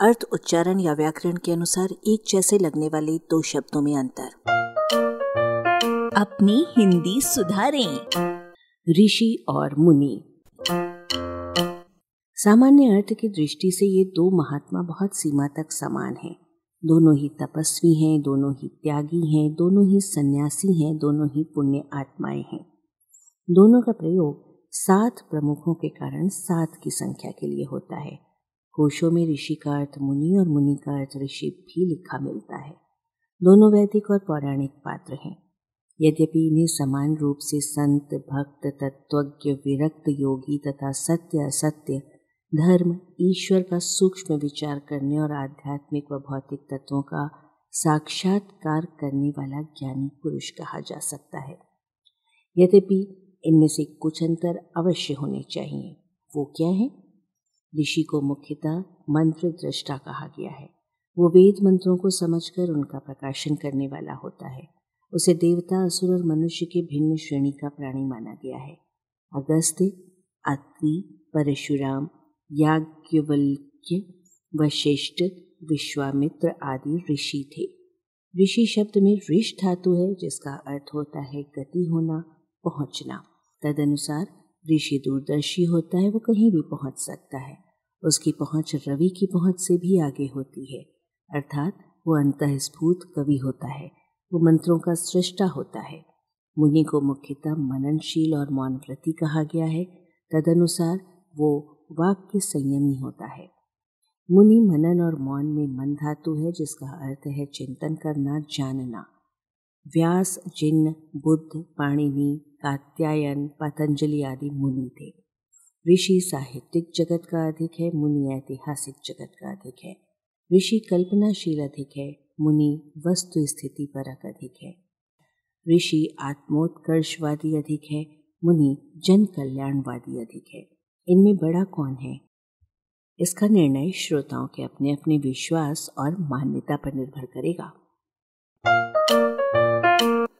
अर्थ, उच्चारण या व्याकरण के अनुसार एक जैसे लगने वाले दो शब्दों में अंतर। अपनी हिंदी सुधारें। ऋषि और मुनि। सामान्य अर्थ की दृष्टि से ये दो महात्मा बहुत सीमा तक समान हैं। दोनों ही तपस्वी हैं, दोनों ही त्यागी हैं, दोनों ही सन्यासी हैं, दोनों ही पुण्य आत्माएँ हैं। दोनों का प्रयोग सात प्रमुखों के कारण सात की संख्या के लिए होता है। कोशों में ऋषि का अर्थ मुनि और मुनि का अर्थ ऋषि भी लिखा मिलता है। दोनों वैदिक और पौराणिक पात्र हैं। यद्यपि इन्हें समान रूप से संत, भक्त, तत्वज्ञ, विरक्त योगी तथा सत्य, असत्य, धर्म, ईश्वर का सूक्ष्म विचार करने और आध्यात्मिक व भौतिक तत्वों का साक्षात्कार करने वाला ज्ञानी पुरुष कहा जा सकता है। यद्यपि इनमें से कुछ अंतर अवश्य होने चाहिए। वो क्या है? ऋषि को मुख्यतः मंत्र दृष्टा कहा गया है। वो वेद मंत्रों को समझकर उनका प्रकाशन करने वाला होता है। उसे देवता, असुर और मनुष्य के भिन्न श्रेणी का प्राणी माना गया है। अगस्त्य, अत्रि, परशुराम, याज्ञवल्क्य, वशिष्ठ, विश्वामित्र आदि ऋषि थे। ऋषि शब्द में ऋष धातु है, जिसका अर्थ होता है गति होना, पहुँचना। तदनुसार ऋषि दूरदर्शी होता है, वो कहीं भी पहुँच सकता है। उसकी पहुँच रवि की पहुँच से भी आगे होती है। अर्थात वो अंतस्फूत कवि होता है, वो मंत्रों का सृष्टा होता है। मुनि को मुख्यतः मननशील और मौन व्रति कहा गया है, तदनुसार वो वाक्य संयमी होता है। मुनि मनन और मौन में मन धातु है, जिसका अर्थ है चिंतन करना, जानना। व्यास जिन्न बुद्ध, पाणिनि, कात्यायन, पतंजलि आदि मुनि थे। ऋषि साहित्यिक जगत का अधिक है, मुनि ऐतिहासिक जगत का अधिक है। ऋषि कल्पनाशील अधिक है, मुनि वस्तु स्थिति परक अधिक है। ऋषि आत्मोत्कर्षवादी अधिक है, मुनि जन कल्याणवादी अधिक है। इनमें बड़ा कौन है? इसका निर्णय श्रोताओं के अपने अपने विश्वास और मान्यता पर निर्भर करेगा।